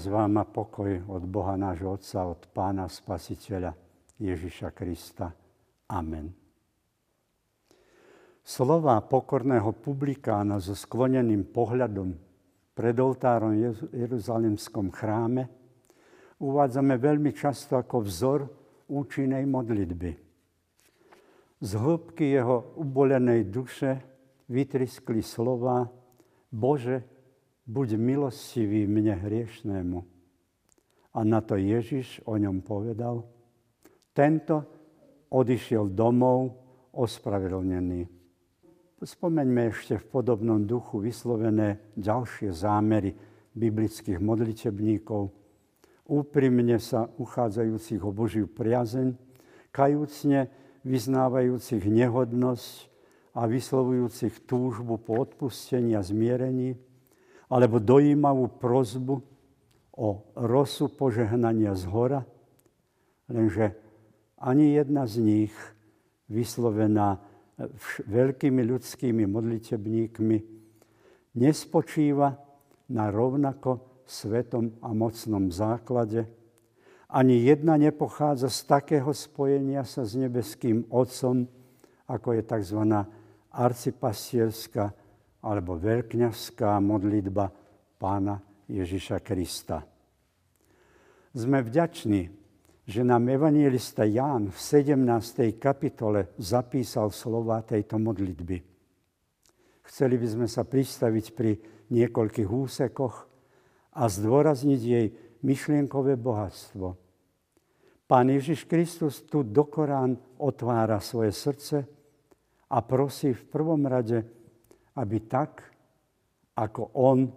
Milosť vám a pokoj od Boha nášho Otca, od Pána Spasiteľa Ježiša Krista. Amen. Slova pokorného publikána so skloneným pohľadom pred oltárom v Jeruzalemskom chráme uvádzame veľmi často ako vzor účinnej modlitby. Z hĺbky jeho ubolenej duše vytriskli slova Bože, buď milostivý mne hriešnému. A na to Ježiš o ňom povedal, tento odišiel domov ospravedlnený. Spomeňme ešte v podobnom duchu vyslovené ďalšie zámery biblických modlitebníkov, úprimne sa uchádzajúcich o Božiu priazeň, kajúcne vyznávajúcich nehodnosť a vyslovujúcich túžbu po odpustení a zmierení, alebo dojímavú prozbu o rosu požehnania z hora, lenže ani jedna z nich vyslovená veľkými ľudskými modlitebníkmi nespočíva na rovnako svetom a mocnom základe. Ani jedna nepochádza z takého spojenia sa s nebeským Otcom, ako je tzv. arcipastierská alebo veľkňazská modlitba pána Ježiša Krista. Sme vďační, že nám evangelista Ján v 17. kapitole zapísal slova tejto modlitby. Chceli by sme sa pristaviť pri niekoľkých úsekoch a zdôrazniť jej myšlienkové bohatstvo. Pán Ježiš Kristus tu do Korán otvára svoje srdce a prosí v prvom rade aby tak, ako on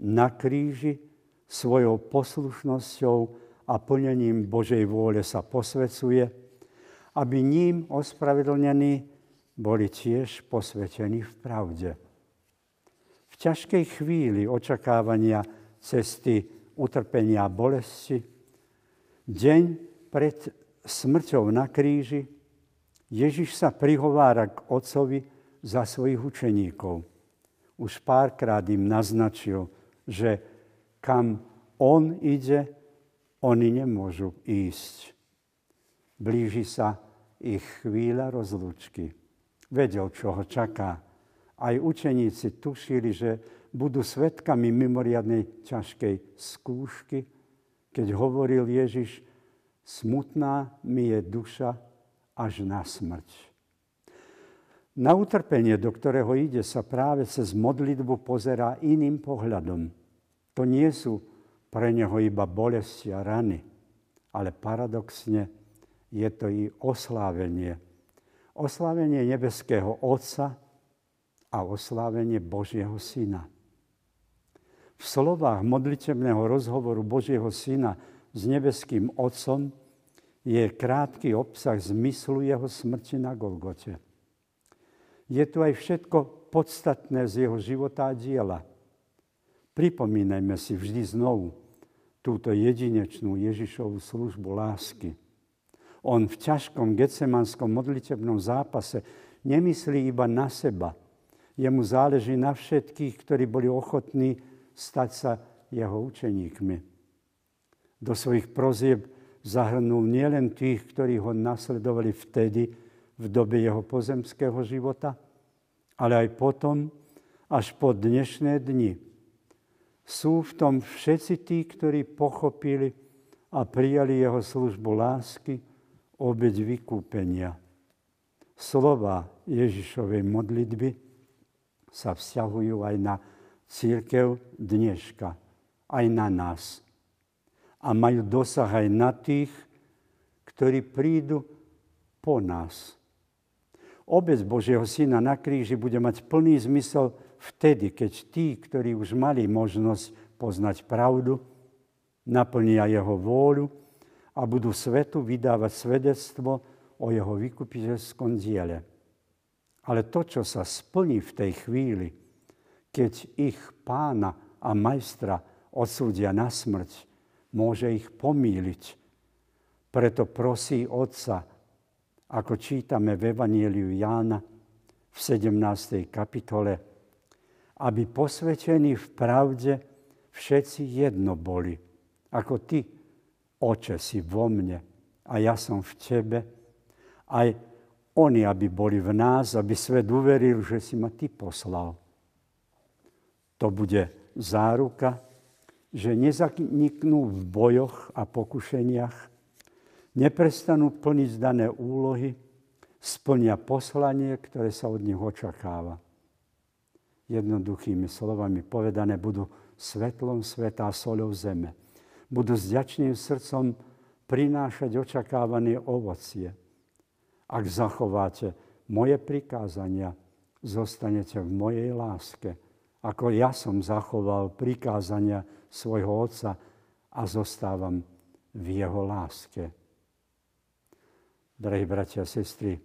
na kríži svojou poslušnosťou a plnením Božej vôle sa posvecuje, aby ním ospravedlnení boli tiež posvetení v pravde. V ťažkej chvíli očakávania cesty utrpenia a bolesti, deň pred smrťou na kríži, Ježiš sa prihovára k Otcovi, za svojich učeníkov. Už párkrát im naznačil, že kam on ide, oni nemôžu ísť. Blíži sa ich chvíľa rozlúčky. Vedel, čo ho čaká. Aj učeníci tušili, že budú svetkami mimoriadnej ťažkej skúšky, keď hovoril Ježiš, smutná mi je duša až na smrť. Na utrpenie, do ktorého ide, sa práve cez modlitbu pozerá iným pohľadom. To nie sú pre neho iba bolesti a rany, ale paradoxne je to i oslávenie. Oslávenie nebeského Otca a oslávenie Božieho Syna. V slovách modlitebného rozhovoru Božieho Syna s nebeským Otcom je krátky obsah zmyslu jeho smrti na Golgote je tu aj všetko podstatné z jeho života a diela. Pripomínajme si vždy znovu túto jedinečnú Ježišovú službu lásky. On v ťažkom gecemanskom modlitebnom zápase nemyslí iba na seba. Jemu záleží na všetkých, ktorí boli ochotní stať sa jeho učeníkmi. Do svojich prozieb zahrnul nielen tých, ktorí ho nasledovali vtedy, v dobe jeho pozemského života, ale aj potom, až po dnešné dni. Sú v tom všetci tí, ktorí pochopili a prijali jeho službu lásky, obeď vykúpenia. Slova Ježišovej modlitby sa vzťahujú aj na církev dneška, aj na nás. A majú dosah aj na tých, ktorí prídu po nás. Obec Božieho Syna na kríži bude mať plný zmysel vtedy, keď tí, ktorí už mali možnosť poznať pravdu, naplnia jeho vôľu a budú svetu vydávať svedectvo o jeho vykupiteľskom diele. Ale to, čo sa splní v tej chvíli, keď ich pána a majstra odsúdia na smrť, môže ich pomíliť. Preto prosí Otca, ako čítame v Evangeliu Jána v 17. kapitole, aby posvetení v pravde všetci jedno boli, ako Ty, Oče, si vo mne a ja som v Tebe, aj oni, aby boli v nás, aby svet uveril, že si ma Ty poslal. To bude záruka, že nezaniknú v bojoch a pokušeniach, neprestanú plniť dané úlohy, splnia poslanie, ktoré sa od nich očakáva. Jednoduchými slovami povedané budú svetlom sveta a soľou zeme. Budú s ďačným srdcom prinášať očakávané ovocie. Ak zachováte moje prikázania, zostanete v mojej láske – ako ja som zachoval prikázania svojho Otca a zostávam v Jeho láske. Drahí bratia a sestry,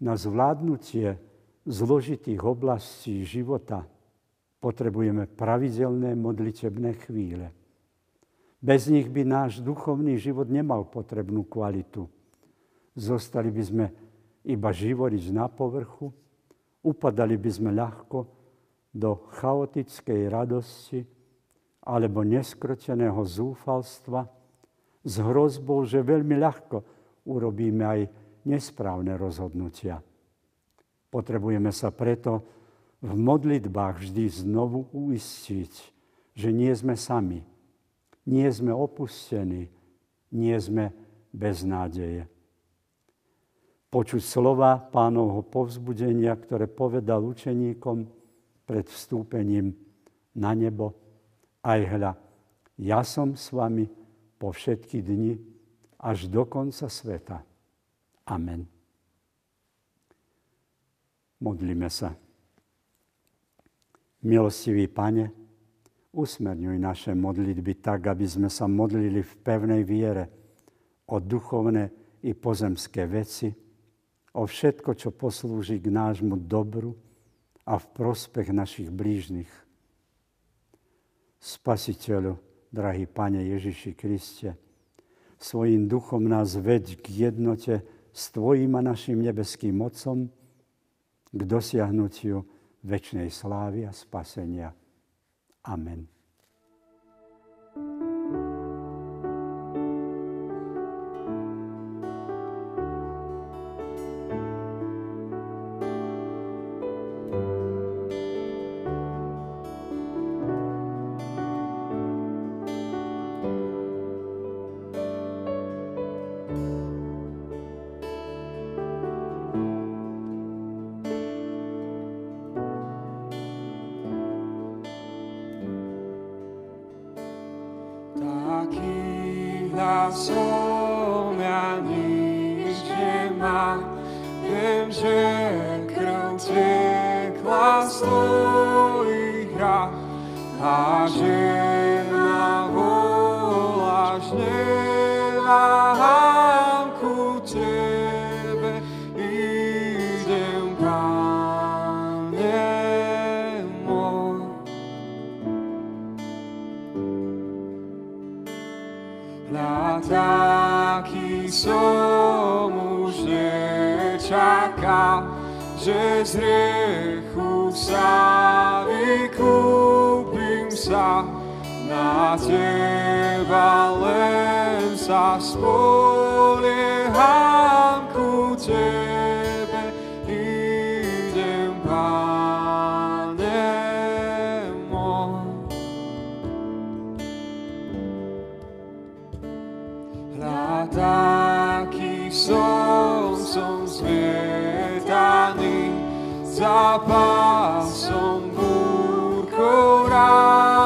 na zvládnutie zložitých oblastí života potrebujeme pravidelné modlitebné chvíle. Bez nich by náš duchovný život nemal potrebnú kvalitu. Zostali by sme iba živoriť na povrchu, upadali by sme ľahko do chaotickej radosti alebo neskročeného zúfalstva s hrozbou, že veľmi ľahko urobíme aj nesprávne rozhodnutia. Potrebujeme sa preto v modlitbách vždy znovu uistiť, že nie sme sami, nie sme opustení, nie sme bez nádeje. Počuť slova pánovho povzbudenia, ktoré povedal učeníkom, pred vstúpením na nebo. Aj hľa, ja som s vami po všetky dni až do konca sveta. Amen. Modlíme sa. Milostivý Pane, usmerňuj naše modlitby tak, aby sme sa modlili v pevnej viere o duchovné i pozemské veci, o všetko, čo poslúži k nášmu dobru, a v prospech našich blížnych. Spasiteľu, drahý Pane Ježiši Kriste, svojim duchom nás veď k jednote s Tvojím a našim nebeským mocom, k dosiahnutiu väčšnej slávy a spasenia. Amen. Som ja nič nemá. Viem, že krv tekla z tvojich rách a že že z riechu sa vykúpim sa. Na teba len sa spolieham ku tebe. Idem, Pane môj. Hľa taký som, som zmietaný, za pásom búrkou ránami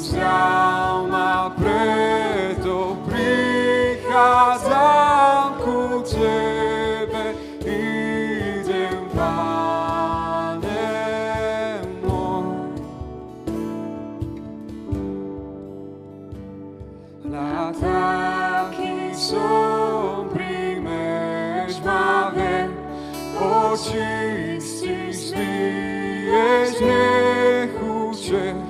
vzal ma, preto prichádzam ku Tebe, idem, Pane môj. Na taký som príjmeš ma ven, očistíš mi, ješ nechučen,